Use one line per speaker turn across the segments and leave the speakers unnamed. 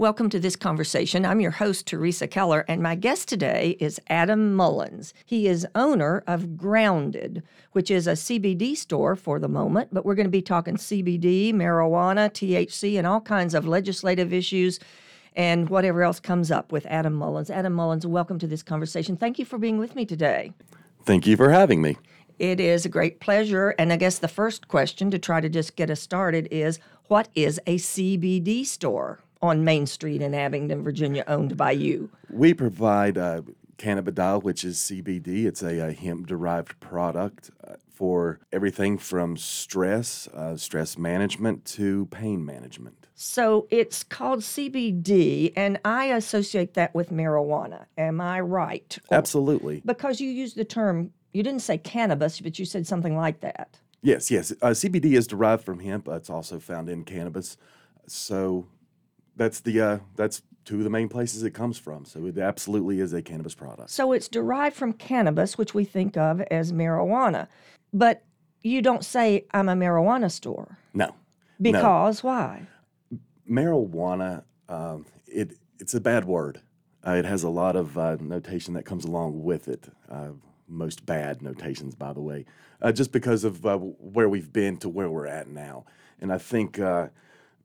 Welcome to this conversation. I'm your host, Teresa Keller, and my guest today is Adam Mullins. He is owner of Grounded, which is a CBD store for the moment, but we're going to be talking CBD, marijuana, THC, and all kinds of legislative issues and whatever else comes up with Adam Mullins. Adam Mullins, welcome to this conversation. Thank you for being with me today.
Thank you for having me.
It is a great pleasure. And I guess the first question to try to just get us started is what is a CBD store? On Main Street in Abingdon, Virginia, owned by you?
We provide uh, cannabidiol, which is CBD. It's a, a hemp derived product uh, for everything from stress, uh, stress management to pain management.
So it's called CBD, and I associate that with marijuana. Am I right?
Absolutely.
Because you used the term, you didn't say cannabis, but you said something like that.
Yes, yes. Uh, CBD is derived from hemp. it's also found in cannabis. So that's the uh, that's two of the main places it comes from. So it absolutely is a cannabis product.
So it's derived from cannabis, which we think of as marijuana, but you don't say I'm a marijuana store.
No.
Because no. why?
Marijuana, um, it it's a bad word. Uh, it has a lot of uh, notation that comes along with it. Uh, most bad notations, by the way, uh, just because of uh, where we've been to where we're at now. And I think uh,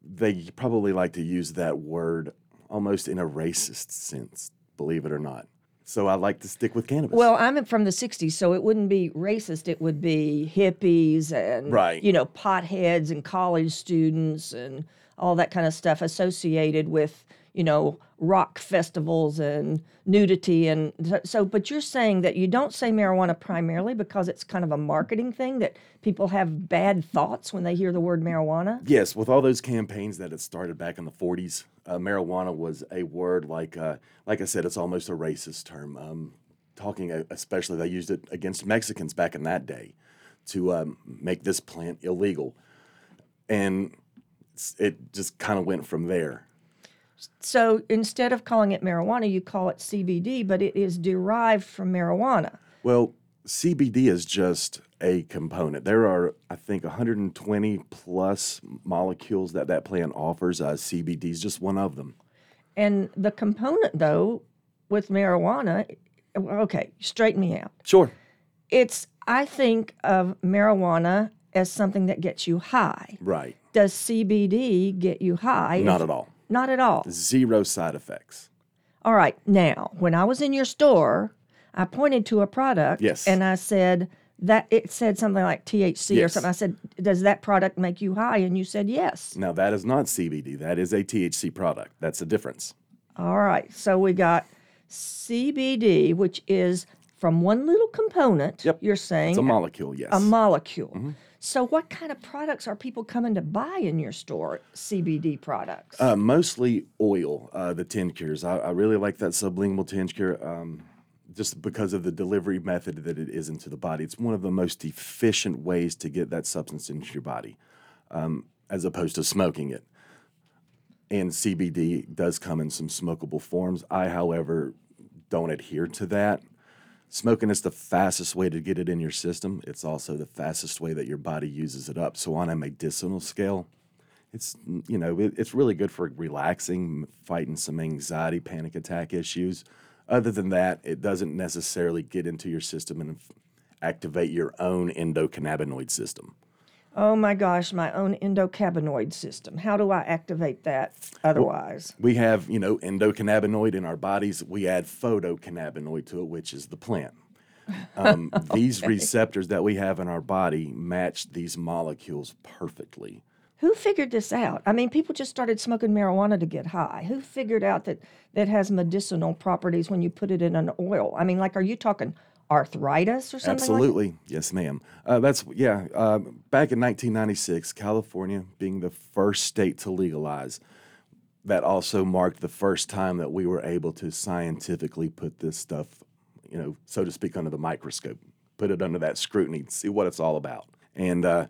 they probably like to use that word almost in a racist sense, believe it or not. So I like to stick with cannabis.
Well, I'm from the 60s, so it wouldn't be racist. It would be hippies and,
right.
you know, potheads and college students and all that kind of stuff associated with you know, rock festivals and nudity and so but you're saying that you don't say marijuana primarily because it's kind of a marketing thing that people have bad thoughts when they hear the word marijuana?
Yes with all those campaigns that it started back in the 40s uh, marijuana was a word like uh, like i said it's almost a racist term. Um, talking especially they used it against mexicans back in that day to um, make this plant illegal. And it just kind of went from there
so instead of calling it marijuana, you call it CBD, but it is derived from marijuana.
Well, CBD is just a component. There are, I think, 120 plus molecules that that plant offers. Uh, CBD is just one of them.
And the component, though, with marijuana, okay, straighten me out.
Sure.
It's, I think of marijuana as something that gets you high.
Right.
Does CBD get you high?
Not at all.
Not at all.
Zero side effects.
All right. Now, when I was in your store, I pointed to a product
yes.
and I said that it said something like THC yes. or something. I said, "Does that product make you high?" And you said, "Yes."
Now, that is not CBD. That is a THC product. That's the difference.
All right. So we got CBD, which is from one little component.
Yep.
You're saying
it's a molecule. Yes.
A molecule. Mm-hmm. So, what kind of products are people coming to buy in your store? CBD products?
Uh, mostly oil, uh, the tinctures. I, I, really like that sublingual tincture um, just because of the delivery method that it is into the body. It's one of the most efficient ways to get that substance into your body um, as opposed to smoking it. And CBD does come in some smokable forms. I, however, don't adhere to that. Smoking is the fastest way to get it in your system. It's also the fastest way that your body uses it up. So on a medicinal scale, it's you know it, it's really good for relaxing, fighting some anxiety, panic attack issues. Other than that, it doesn't necessarily get into your system and activate your own endocannabinoid system.
Oh my gosh, my own endocannabinoid system. How do I activate that otherwise?
Well, we have, you know, endocannabinoid in our bodies. We add phytocannabinoid to it, which is the plant. Um, okay. These receptors that we have in our body match these molecules perfectly.
Who figured this out? I mean, people just started smoking marijuana to get high. Who figured out that that has medicinal properties when you put it in an oil? I mean, like, are you talking arthritis or something?
Absolutely,
like
yes, ma'am. Uh, that's yeah. Uh, back in 1996, California being the first state to legalize, that also marked the first time that we were able to scientifically put this stuff, you know, so to speak, under the microscope, put it under that scrutiny, see what it's all about, and. Uh,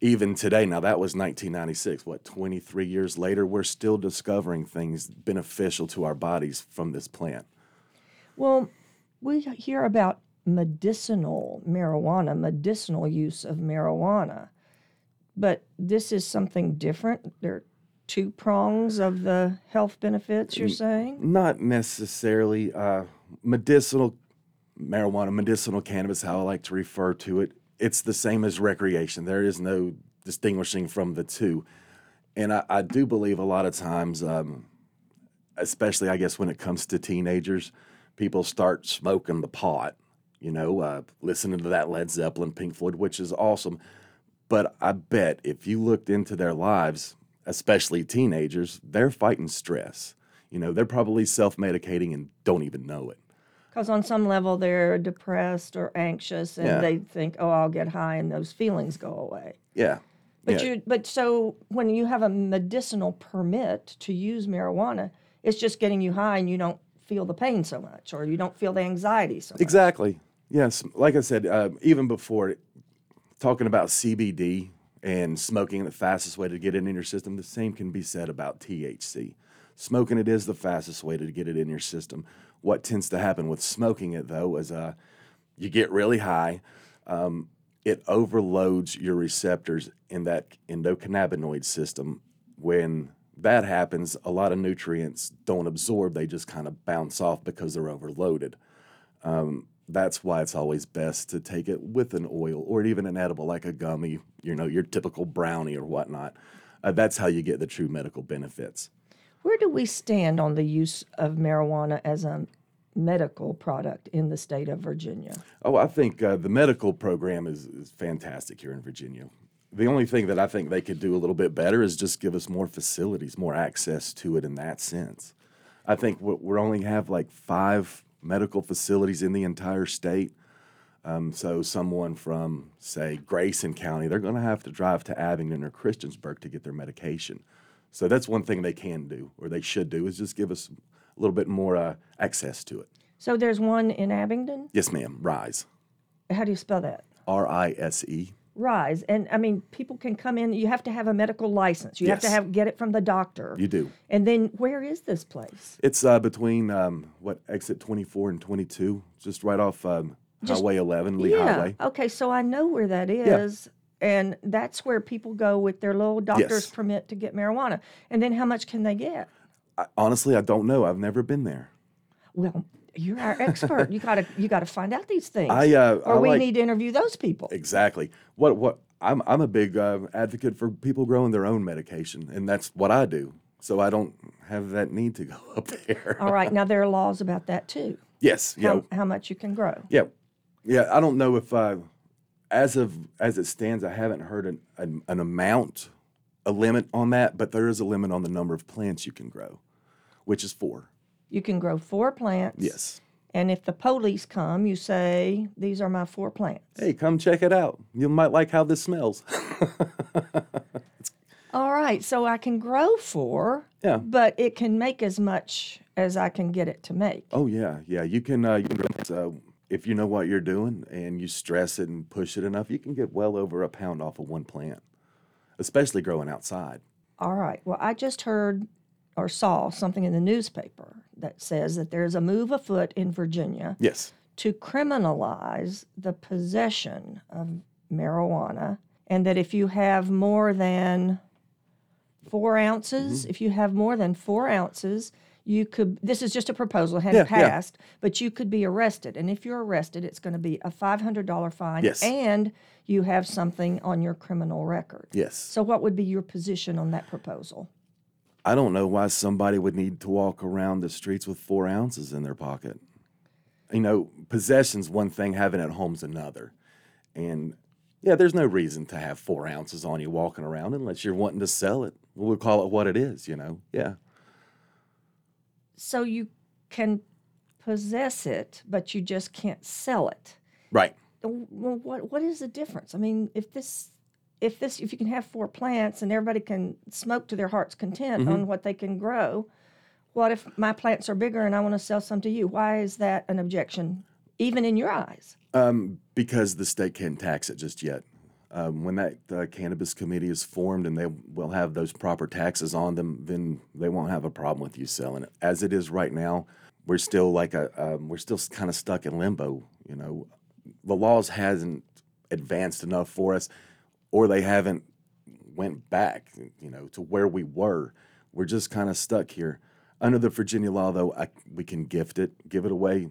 even today, now that was 1996. What, 23 years later, we're still discovering things beneficial to our bodies from this plant.
Well, we hear about medicinal marijuana, medicinal use of marijuana. But this is something different. There, are two prongs of the health benefits you're saying?
Not necessarily uh, medicinal marijuana, medicinal cannabis, how I like to refer to it. It's the same as recreation. There is no distinguishing from the two. And I, I do believe a lot of times, um, especially I guess when it comes to teenagers, people start smoking the pot, you know, uh, listening to that Led Zeppelin, Pink Floyd, which is awesome. But I bet if you looked into their lives, especially teenagers, they're fighting stress. You know, they're probably self medicating and don't even know it.
Because on some level they're depressed or anxious, and
Yeah.
they think, "Oh, I'll get high," and those feelings go away.
Yeah.
But
yeah.
you, but so when you have a medicinal permit to use marijuana, it's just getting you high, and you don't feel the pain so much, or you don't feel the anxiety so much.
Exactly. Yes. Like I said, uh, even before talking about CBD and smoking, the fastest way to get it in your system, the same can be said about THC. Smoking it is the fastest way to get it in your system. What tends to happen with smoking it, though, is uh, you get really high. Um, it overloads your receptors in that endocannabinoid system. When that happens, a lot of nutrients don't absorb, they just kind of bounce off because they're overloaded that's why it's always best to take it with an oil or even an edible like a gummy, you know, your typical brownie or whatnot. Uh, that's how you get the true medical benefits.
Where do we stand on the use of marijuana as a medical product in the state of Virginia?
Oh, I think uh, the medical program is, is fantastic here in Virginia. The only thing that I think they could do a little bit better is just give us more facilities, more access to it in that sense. I think we we only have like five medical facilities in the entire state. Um, so someone from, say, Grayson County, they're going to have to drive to Abingdon or Christiansburg to get their medication. So that's one thing they can do, or they should do, is just give us a little bit more uh, access to it.
So there's one in Abingdon.
Yes, ma'am. Rise.
How do you spell that?
R I S E.
Rise, and I mean, people can come in. You have to have a medical license. You have to have get it from the doctor.
You do.
And then, where is this place?
It's uh, between um, what exit 24 and 22, just right off um,
Just-
Highway 11, Lee
yeah.
Highway.
Okay, so I know where that is. Yeah. And that's where people go with their little doctor's
Yes.
permit to get marijuana. And then how much can they get?
I, honestly, I don't know. I've never been there.
Well, you're our expert. you gotta you gotta find out these things.
I uh,
or
I
we
like
need to interview those people.
exactly what what I'm I'm a big uh, advocate for people growing their own medication, and that's what I do. So I don't have that need to go up there.
All right, now there are laws about that too.
yes, yeah,
How, how much you can grow.
yeah, yeah. I don't know if uh, as of as it stands, I haven't heard an, an an amount, a limit on that, but there is a limit on the number of plants you can grow, which is four.
You can grow four plants.
Yes.
And if the police come, you say, These are my four plants.
Hey, come check it out. You might like how this smells.
All right, so I can grow four,
yeah.
but it can make as much as I can get it to make.
Oh yeah, yeah. You can. Uh, you can uh, if you know what you're doing and you stress it and push it enough, you can get well over a pound off of one plant, especially growing outside.
All right, well, I just heard or saw something in the newspaper that says that there's a move afoot in Virginia
Yes.
to criminalize the possession of marijuana, and that if you have more than four ounces,
Mm-hmm.
if you have more than four ounces, you could. This is just a proposal, it hadn't
Yeah, yeah.
passed, but you could be arrested. And if you're arrested, it's going to be a $500 fine,
Yes.
and you have something on your criminal record.
Yes.
So, what would be your position on that proposal?
I don't know why somebody would need to walk around the streets with four ounces in their pocket. You know, possession's one thing, having it at home's another. And yeah, there's no reason to have four ounces on you walking around unless you're wanting to sell it. We'll call it what it is, you know? Yeah.
So, you can possess it, but you just can't sell it.
Right.
well, what what is the difference? I mean, if this if this if you can have four plants and everybody can smoke to their heart's content on what they can grow, what if my plants are bigger and I want to sell some to you? Why is that an objection, even in your eyes?
Um, because the state can't tax it just yet. Um, when that uh, cannabis committee is formed and they will have those proper taxes on them, then they won't have a problem with you selling it. As it is right now, we're still like a um, we're still kind of stuck in limbo. You know, the laws hasn't advanced enough for us, or they haven't went back, you know, to where we were. We're just kind of stuck here. Under the Virginia law, though, I, we can gift it, give it away.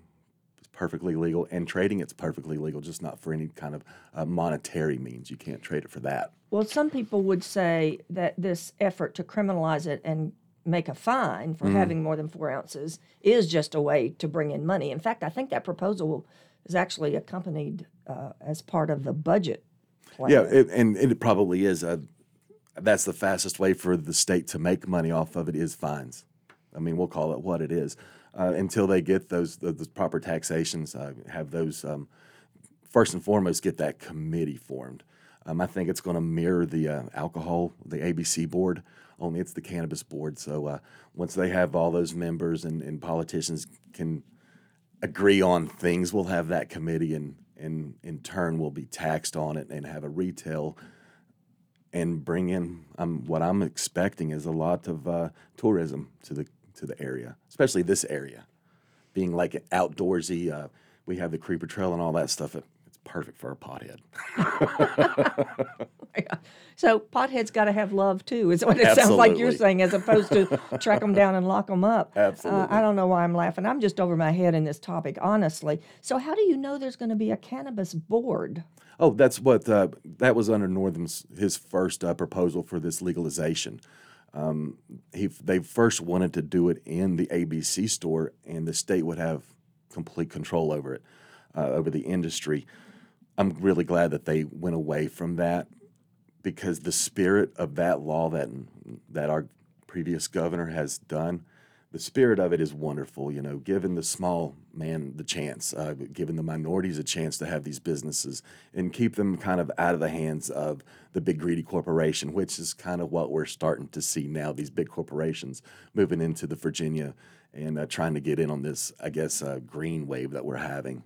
It's perfectly legal, and trading it's perfectly legal, just not for any kind of uh, monetary means. You can't trade it for that.
Well, some people would say that this effort to criminalize it and make a fine for having more than four ounces is just a way to bring in money. In fact, I think that proposal is actually accompanied uh, as part of the budget.
Yeah, it, and, it probably is. Uh, that's the fastest way for the state to make money off of it is fines. I mean, we'll call it what it is uh, until they get those the, the proper taxations. Uh, have those um, first and foremost get that committee formed. Um, I think it's going to mirror the uh, alcohol, the ABC board, only it's the cannabis board. So uh, once they have all those members and, and politicians can agree on things, we'll have that committee, and and in turn we'll be taxed on it and have a retail and bring in. Um, what I'm expecting is a lot of uh, tourism to the to the area, especially this area, being like outdoorsy. Uh, we have the creeper trail and all that stuff. It, perfect for a pothead.
So potheads got to have love too, is what it sounds like you're saying, as opposed to track them down and lock them up.
Absolutely.
Uh, I don't know why I'm laughing. I'm just over my head in this topic, honestly. So how do you know there's going to be a cannabis board?
Oh, that's what uh, that was under Northam's his first uh, proposal for this legalization. Um, he they first wanted to do it in the ABC store, and the state would have complete control over it, uh, over the industry. I'm really glad that they went away from that because the spirit of that law that that our previous governor has done, the spirit of it is wonderful. You know, giving the small man the chance, uh, giving the minorities a chance to have these businesses, and keep them kind of out of the hands of the big greedy corporation, which is kind of what we're starting to see now. These big corporations moving into the Virginia and uh, trying to get in on this, I guess, uh, green wave that we're having.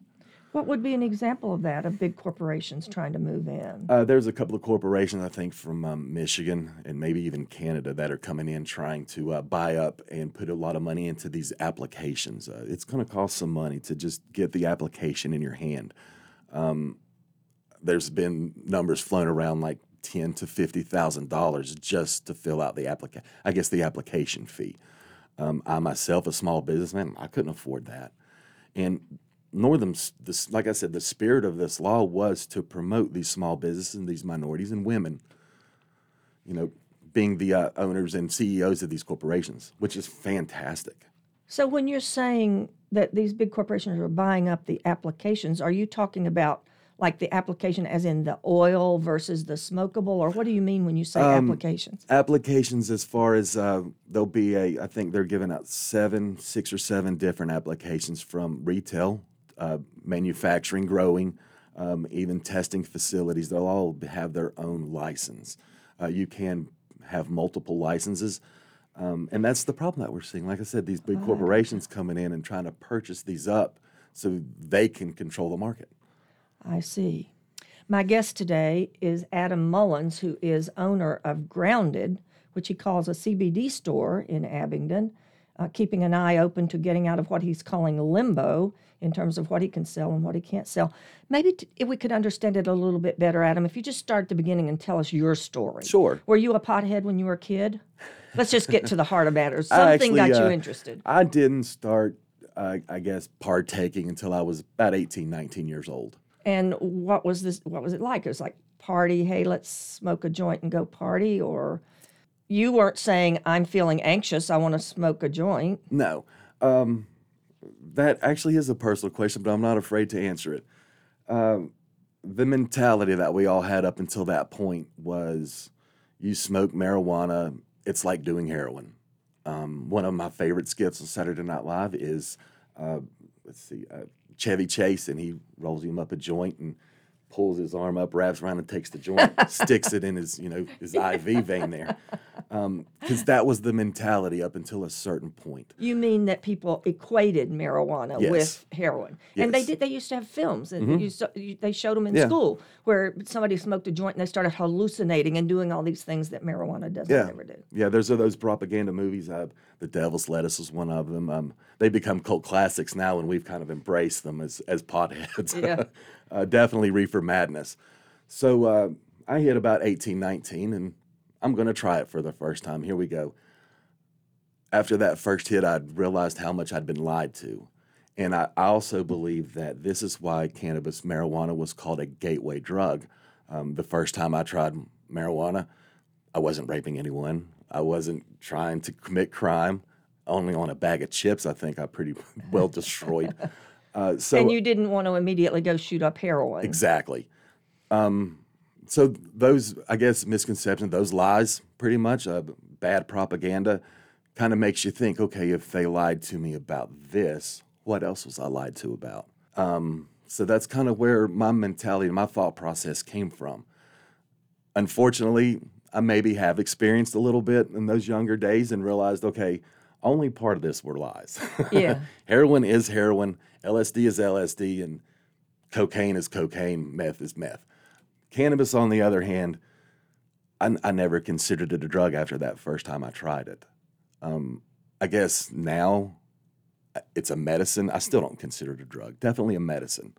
What would be an example of that, of big corporations trying to move in?
Uh, there's a couple of corporations, I think, from um, Michigan and maybe even Canada that are coming in trying to uh, buy up and put a lot of money into these applications. Uh, it's going to cost some money to just get the application in your hand. Um, there's been numbers flown around like ten to fifty thousand dollars just to fill out the application. I guess the application fee. Um, I myself, a small businessman, I couldn't afford that, and Northam's, this, like I said, the spirit of this law was to promote these small businesses and these minorities and women, you know, being the uh, owners and CEOs of these corporations, which is fantastic.
So when you're saying that these big corporations are buying up the applications, are you talking about like the application as in the oil versus the smokable, or what do you mean when you say
Um,
applications?
Applications, as far as uh, there'll be a, I think they're giving out seven, six or seven different applications from retail, uh, manufacturing, growing, um, even testing facilities. They'll all have their own license. Uh, you can have multiple licenses. Um, and that's the problem that we're seeing. Like I said, these big corporations coming in and trying to purchase these up so they can control the market.
I see. My guest today is Adam Mullins, who is owner of Grounded, which he calls a CBD store in Abingdon, uh, keeping an eye open to getting out of what he's calling limbo in terms of what he can sell and what he can't sell. Maybe t- if we could understand it a little bit better, Adam, if you just start at the beginning and tell us your story.
Sure.
Were you a pothead when you were a kid? Let's just get to the heart of matters. Something got
actually,
you
uh,
interested.
I didn't start, uh, I guess, partaking until I was about 18, 19 years old.
And what was this? What was it like? It was like party. Hey, let's smoke a joint and go party. Or you weren't saying I'm feeling anxious. I want to smoke a joint.
No. Um, that actually is a personal question, but I'm not afraid to answer it. Um, the mentality that we all had up until that point was you smoke marijuana, it's like doing heroin. Um, one of my favorite skits on Saturday Night Live is, uh, let's see, uh, Chevy Chase, and he rolls him up a joint and pulls his arm up, wraps around, and takes the joint, sticks it in his, you know, his IV vein there, because that was the mentality up until a certain point.
You mean that people equated marijuana
Yes.
with heroin? And they
Mm-hmm.
did. They used to have films, and you, saw- you, they showed them in
Yeah.
school where somebody smoked a joint and they started hallucinating and doing all these things that marijuana doesn't
Yeah,
ever do.
yeah. There's those propaganda movies. Uh, the Devil's Lettuce was one of them. Um, they become cult classics now, and we've kind of embraced them as as potheads.
Yeah.
uh, definitely reefer madness. So uh, I hit about 18, 19, and I'm going to try it for the first time. Here we go. After that first hit, I realized how much I'd been lied to. And I, also believe that this is why cannabis, marijuana, was called a gateway drug. Um, the first time I tried marijuana, I wasn't raping anyone. I wasn't trying to commit crime. Only on a bag of chips, I think I pretty well destroyed. Uh, so
and you didn't want to immediately go shoot up heroin.
Exactly. Um, so those, I guess, misconceptions, those lies, pretty much, uh, bad propaganda, kind of makes you think, okay, if they lied to me about this, what else was I lied to about? Um, so that's kind of where my mentality, my thought process came from. Unfortunately, I maybe have experienced a little bit in those younger days and realized, okay, only part of this were lies.
Yeah.
heroin is heroin, LSD is LSD, and cocaine is cocaine, meth is meth. Cannabis, on the other hand, I, I never considered it a drug after that first time I tried it. Um, I guess now uh, it's a medicine. I still don't consider it a drug. Definitely a medicine.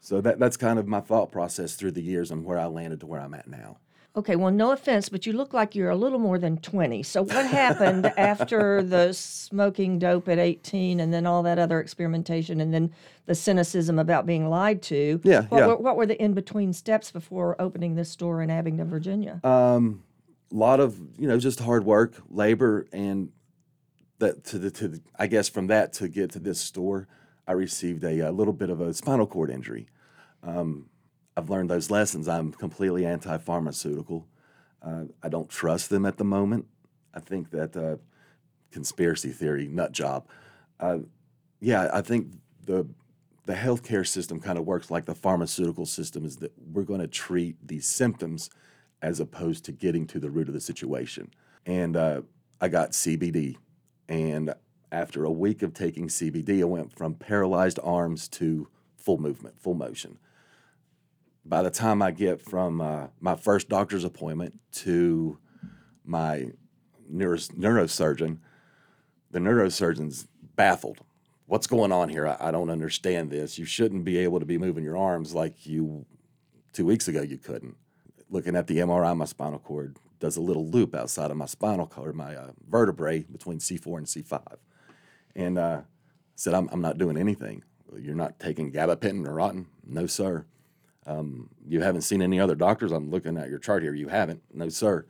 So that that's kind of my thought process through the years and where I landed to where I'm at now.
Okay, well, no offense, but you look like you're a little more than 20. So, what happened after the smoking dope at 18 and then all that other experimentation and then the cynicism about being lied to?
Yeah,
What,
yeah.
Were, what were the in between steps before opening this store in Abingdon, Virginia?
Um, a lot of you know just hard work, labor, and that to the to the, I guess from that to get to this store, I received a, a little bit of a spinal cord injury. Um, I've learned those lessons. I'm completely anti-pharmaceutical. Uh, I don't trust them at the moment. I think that uh, conspiracy theory nut job. Uh, yeah, I think the the healthcare system kind of works like the pharmaceutical system. Is that we're going to treat these symptoms as opposed to getting to the root of the situation. And uh, I got CBD, and after a week of taking CBD, I went from paralyzed arms to full movement, full motion by the time I get from uh, my first doctor's appointment to my neuro- neurosurgeon, the neurosurgeon's baffled. What's going on here? I, I don't understand this. You shouldn't be able to be moving your arms like you two weeks ago you couldn't. Looking at the MRI, my spinal cord does a little loop outside of my spinal cord, my uh, vertebrae between C4 and C5. And uh, said, I'm, I'm not doing anything. You're not taking gabapentin or Neurontin? No, sir. Um, you haven't seen any other doctors. I'm looking at your chart here. You haven't. No, sir.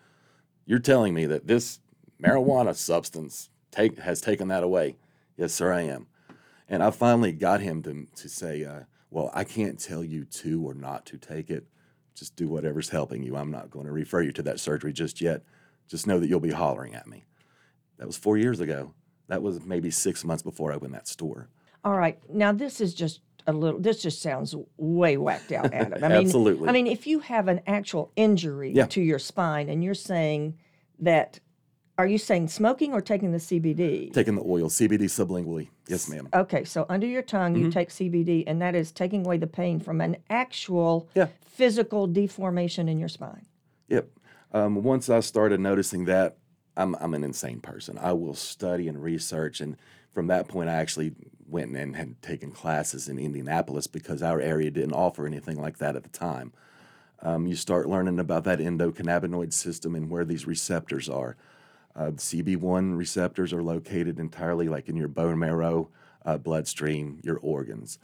You're telling me that this marijuana substance take, has taken that away. Yes, sir, I am. And I finally got him to, to say, uh, well, I can't tell you to or not to take it. Just do whatever's helping you. I'm not going to refer you to that surgery just yet. Just know that you'll be hollering at me. That was four years ago. That was maybe six months before I opened that store.
All right. Now, this is just a little, this just sounds way whacked out, Adam. I mean,
Absolutely.
I mean, if you have an actual injury
Yeah.
to your spine and you're saying that, are you saying smoking or taking the CBD?
Taking the oil, CBD sublingually. Yes, ma'am.
Okay, so under your tongue,
Mm-hmm.
you take CBD, and that is taking away the pain from an actual
Yeah.
physical deformation in your spine.
Yep. Um, once I started noticing that, I'm, I'm an insane person. I will study and research. And from that point, I actually went and had taken classes in Indianapolis because our area didn't offer anything like that at the time. Um, you start learning about that endocannabinoid system and where these receptors are. Uh, CB1 receptors are located entirely like in your bone marrow, uh, bloodstream, your organs.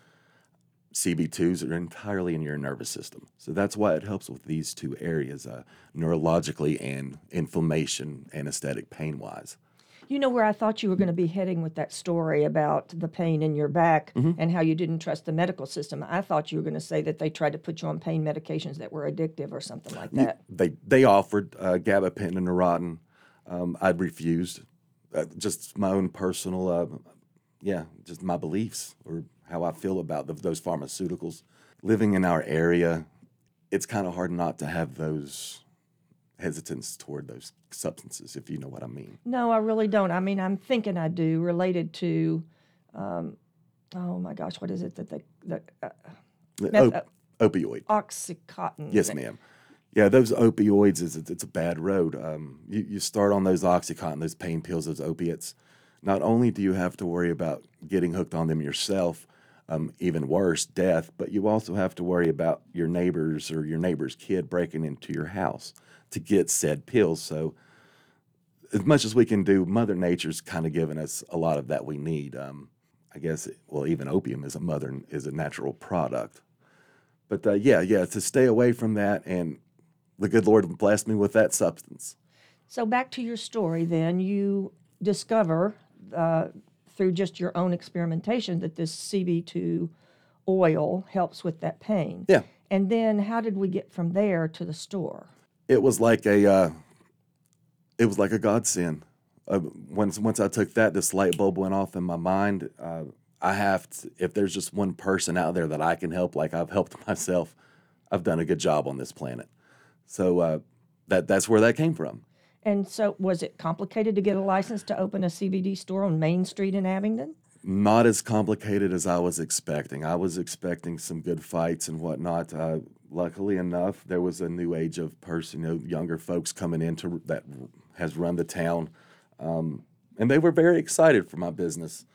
CB2s are entirely in your nervous system. So that's why it helps with these two areas, uh, neurologically and inflammation, anesthetic, pain wise.
You know where I thought you were going to be heading with that story about the pain in your back
Mm-hmm.
and how you didn't trust the medical system. I thought you were going to say that they tried to put you on pain medications that were addictive or something like that.
They they offered uh, gabapentin and Neurontin. Um, I'd refused. Uh, just my own personal, uh, yeah, just my beliefs or how I feel about the, those pharmaceuticals. Living in our area, it's kind of hard not to have those hesitance toward those substances, if you know what I mean.
No, I really don't. I mean, I'm thinking I do related to, um, oh my gosh, what is it that they, the uh, Meth-
op- opioid.
Oxycontin?
Yes, ma'am. Yeah, those opioids is it's a bad road. Um, you, you start on those OxyContin, those pain pills, those opiates. Not only do you have to worry about getting hooked on them yourself, um, even worse, death. But you also have to worry about your neighbors or your neighbor's kid breaking into your house to get said pills. So, as much as we can do, Mother Nature's kind of given us a lot of that we need. Um, I guess, well, even opium is a mother is a natural product. But uh, yeah, yeah, to stay away from that, and the good Lord blessed me with that substance.
So back to your story, then you discover uh, through just your own experimentation that this CB2 oil helps with that pain.
Yeah.
And then how did we get from there to the store?
It was like a, uh, it was like a godsend. Uh, once once I took that, this light bulb went off in my mind. Uh, I have to, if there's just one person out there that I can help, like I've helped myself, I've done a good job on this planet. So uh, that that's where that came from.
And so, was it complicated to get a license to open a CBD store on Main Street in Abingdon?
Not as complicated as I was expecting. I was expecting some good fights and whatnot. Uh, luckily enough, there was a new age of person, you know, younger folks coming into that has run the town, um, and they were very excited for my business.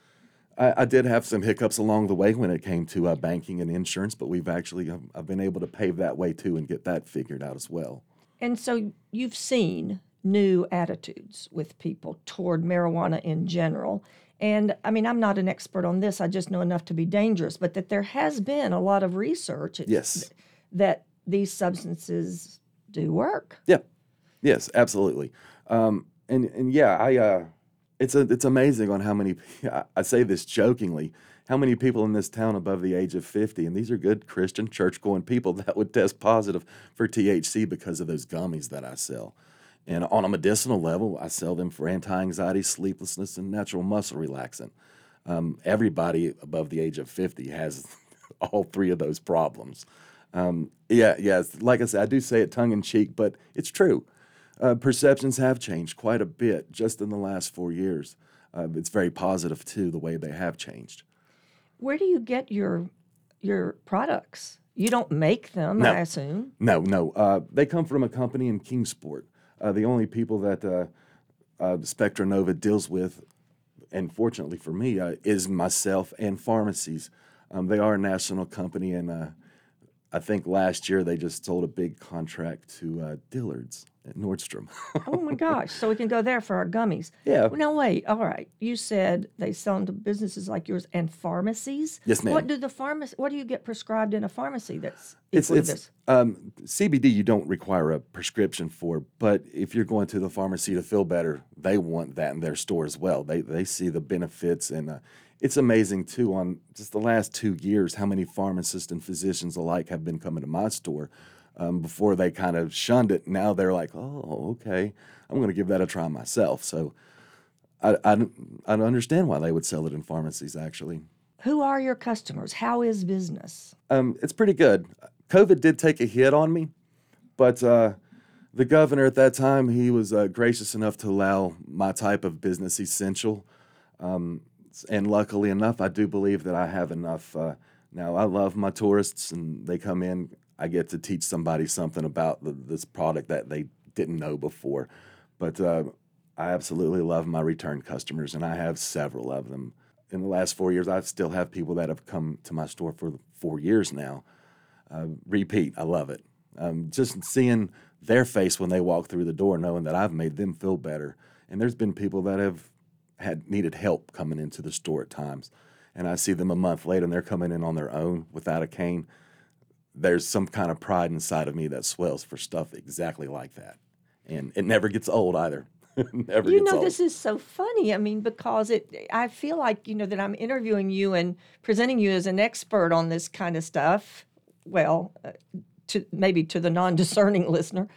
I, I, did have some hiccups along the way when it came to uh, banking and insurance, but we've actually um, I've been able to pave that way too and get that figured out as well.
And so you've seen new attitudes with people toward marijuana in general. And I mean, I'm not an expert on this, I just know enough to be dangerous, but that there has been a lot of research
yes.
That these substances do work.
Yeah. Yes, absolutely. Um, and, and yeah, I, uh, it's a, it's amazing on how many I say this jokingly how many people in this town above the age of 50 and these are good Christian church going people that would test positive for THC because of those gummies that I sell and on a medicinal level, I sell them for anti anxiety, sleeplessness, and natural muscle relaxant. Um, everybody above the age of 50 has all three of those problems. Um, yeah, yeah, like I said, I do say it tongue in cheek, but it's true. Uh, perceptions have changed quite a bit just in the last four years. Uh, it's very positive too, the way they have changed.
Where do you get your your products? You don't make them,
no.
I assume.
No, no. Uh, they come from a company in Kingsport. Uh, the only people that uh, uh, Spectra Nova deals with, and fortunately for me, uh, is myself and pharmacies. Um, they are a national company, and uh, I think last year they just sold a big contract to uh, Dillard's at Nordstrom.
oh my gosh! So we can go there for our gummies.
Yeah.
Now wait. All right. You said they sell them to businesses like yours and pharmacies.
Yes, ma'am.
What do the pharmacy? What do you get prescribed in a pharmacy that's
it's, it's,
this?
Um, CBD you don't require a prescription for, but if you're going to the pharmacy to feel better, they want that in their store as well. They they see the benefits and. Uh, it's amazing too on just the last two years how many pharmacists and physicians alike have been coming to my store um, before they kind of shunned it. Now they're like, oh, okay, I'm going to give that a try myself. So I, I, I understand why they would sell it in pharmacies, actually.
Who are your customers? How is business?
Um, it's pretty good. COVID did take a hit on me, but uh, the governor at that time, he was uh, gracious enough to allow my type of business essential. Um, and luckily enough, I do believe that I have enough. Uh, now, I love my tourists, and they come in I get to teach somebody something about the, this product that they didn't know before. But uh, I absolutely love my return customers, and I have several of them. In the last four years, I still have people that have come to my store for four years now. Uh, repeat, I love it. Um, just seeing their face when they walk through the door, knowing that I've made them feel better. And there's been people that have had needed help coming into the store at times, and I see them a month later, and they're coming in on their own without a cane there's some kind of pride inside of me that swells for stuff exactly like that. And it never gets old either. never
you know,
old.
this is so funny. I mean, because it, I feel like, you know, that I'm interviewing you and presenting you as an expert on this kind of stuff. Well, uh, to maybe to the non discerning listener,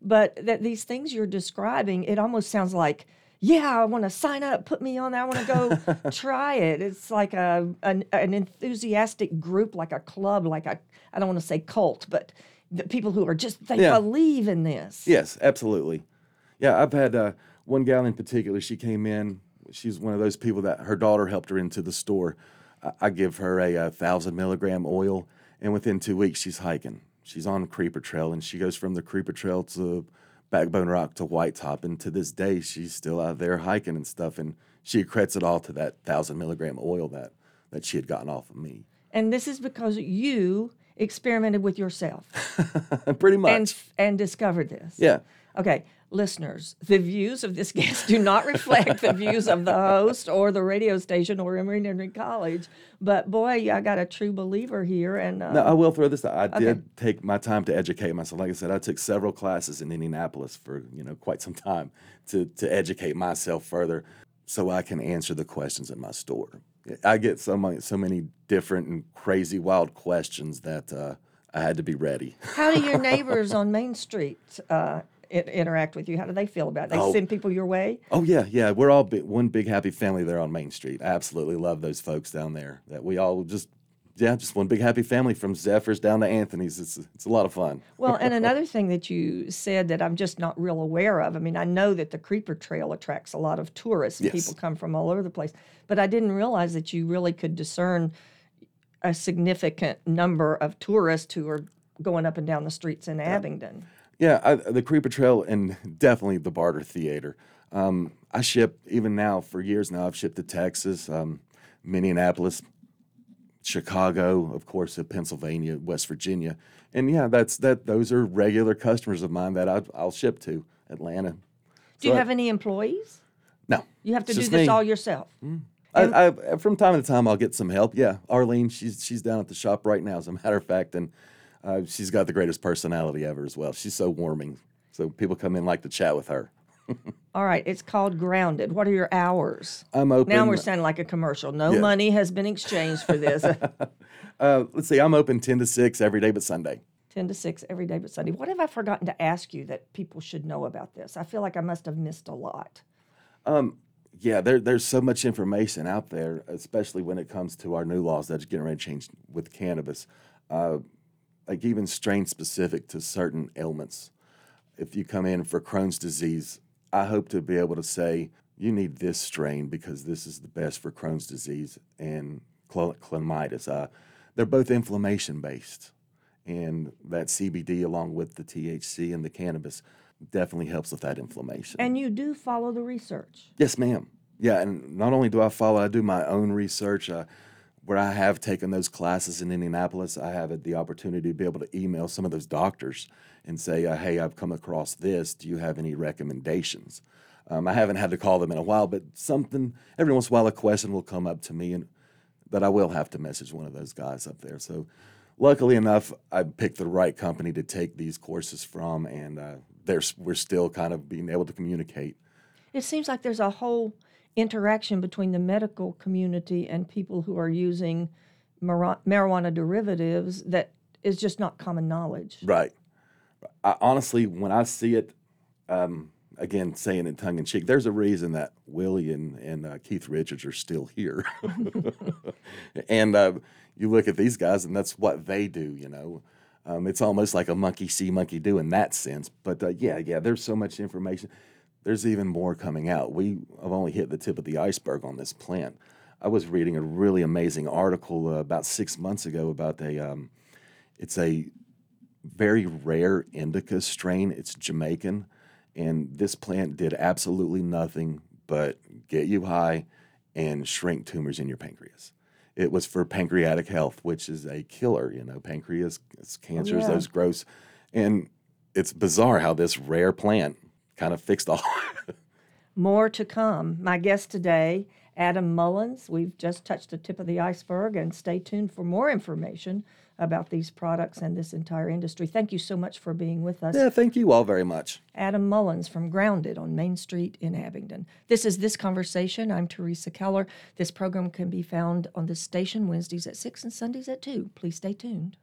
but that these things you're describing, it almost sounds like, yeah, I want to sign up, put me on there. I want to go try it. It's like a an, an, enthusiastic group, like a club, like a I don't want to say cult, but the people who are just they yeah. believe in this.
Yes, absolutely. Yeah, I've had uh, one gal in particular. She came in. She's one of those people that her daughter helped her into the store. I, I give her a, a thousand milligram oil, and within two weeks she's hiking. She's on Creeper Trail, and she goes from the Creeper Trail to Backbone Rock to White Top, and to this day she's still out there hiking and stuff. And she accredits it all to that thousand milligram oil that that she had gotten off of me.
And this is because you experimented with yourself
Pretty much.
and and discovered this.
yeah.
Okay, listeners, the views of this guest do not reflect the views of the host or the radio station or Emory Henry College. But boy, I got a true believer here, and uh,
No, I will throw this out. I did take my time to educate myself. Like I said, I took several classes in Indianapolis for you know quite some time to to educate myself further, so I can answer the questions in my store. I get so many so many different and crazy, wild questions that uh, I had to be ready.
how do your neighbors on Main Street uh, interact with you? How do they feel about it? They
Oh.
send people your way.
Oh yeah, yeah. We're all one big happy family there on Main Street. I absolutely love those folks down there. That we all just yeah, just one big happy family from Zephyrs down to Anthony's. It's it's a lot of fun.
Well, and another thing that you said that I'm just not real aware of. I mean, I know that the Creeper Trail attracts a lot of tourists. and
Yes.
People come from all over the place, but I didn't realize that you really could discern a significant number of tourists who are going up and down the streets in Abingdon.
Yeah, I, the Creeper Trail and definitely the Barter Theater. Um, I ship even now for years now. I've shipped to Texas, um, Minneapolis, Chicago, of course, to Pennsylvania, West Virginia, and yeah, that's that. Those are regular customers of mine that I, I'll ship to Atlanta.
Do you
I-
have any employees?
No,
You have to do this
me.
all yourself.
I, I, from time to time, I'll get some help. Yeah, Arlene, she's she's down at the shop right now, as a matter of fact, and uh, she's got the greatest personality ever as well. She's so warming, so people come in like to chat with her.
All right, it's called Grounded. What are your hours?
I'm open.
Now we're sounding like a commercial. No
Yeah.
money has been exchanged for this.
Uh, let's see, I'm open 10 to 6 every day but Sunday.
10 to 6 every day but Sunday. What have I forgotten to ask you that people should know about this? I feel like I must have missed a lot.
Yeah, there, there's so much information out there, especially when it comes to our new laws that's getting ready to change with cannabis, uh, like even strain specific to certain ailments. If you come in for Crohn's disease, I hope to be able to say, you need this strain because this is the best for Crohn's disease and chlamydia. Uh, they're both inflammation based. And that CBD, along with the THC and the cannabis, definitely helps with that inflammation.
And you do follow the research.
Yes, ma'am. Yeah, and not only do I follow, I do my own research. Uh, where I have taken those classes in Indianapolis, I have the opportunity to be able to email some of those doctors and say, uh, "Hey, I've come across this. Do you have any recommendations?" Um, I haven't had to call them in a while, but something every once in a while a question will come up to me, and that I will have to message one of those guys up there. So, luckily enough, I picked the right company to take these courses from, and uh, we're still kind of being able to communicate.
It seems like there's a whole interaction between the medical community and people who are using mara- marijuana derivatives that is just not common knowledge.
Right. I, honestly, when I see it, um, again, saying it tongue in cheek, there's a reason that Willie and, and uh, Keith Richards are still here. and uh, you look at these guys, and that's what they do, you know. Um, it's almost like a monkey see, monkey do in that sense. But uh, yeah, yeah, there's so much information. There's even more coming out. We have only hit the tip of the iceberg on this plant. I was reading a really amazing article uh, about six months ago about a, um, it's a very rare indica strain. It's Jamaican, and this plant did absolutely nothing but get you high and shrink tumors in your pancreas. It was for pancreatic health, which is a killer. You know, pancreas it's cancers,
yeah.
those growths, and it's bizarre how this rare plant kind of fixed all.
More to come. My guest today, Adam Mullins. We've just touched the tip of the iceberg, and stay tuned for more information about these products and this entire industry. Thank you so much for being with us.
yeah, thank you all very much.
Adam Mullins from Grounded on Main Street in Abingdon. This is This Conversation. I'm Teresa Keller. This program can be found on this station Wednesdays at 6 and Sundays at 2. Please stay tuned.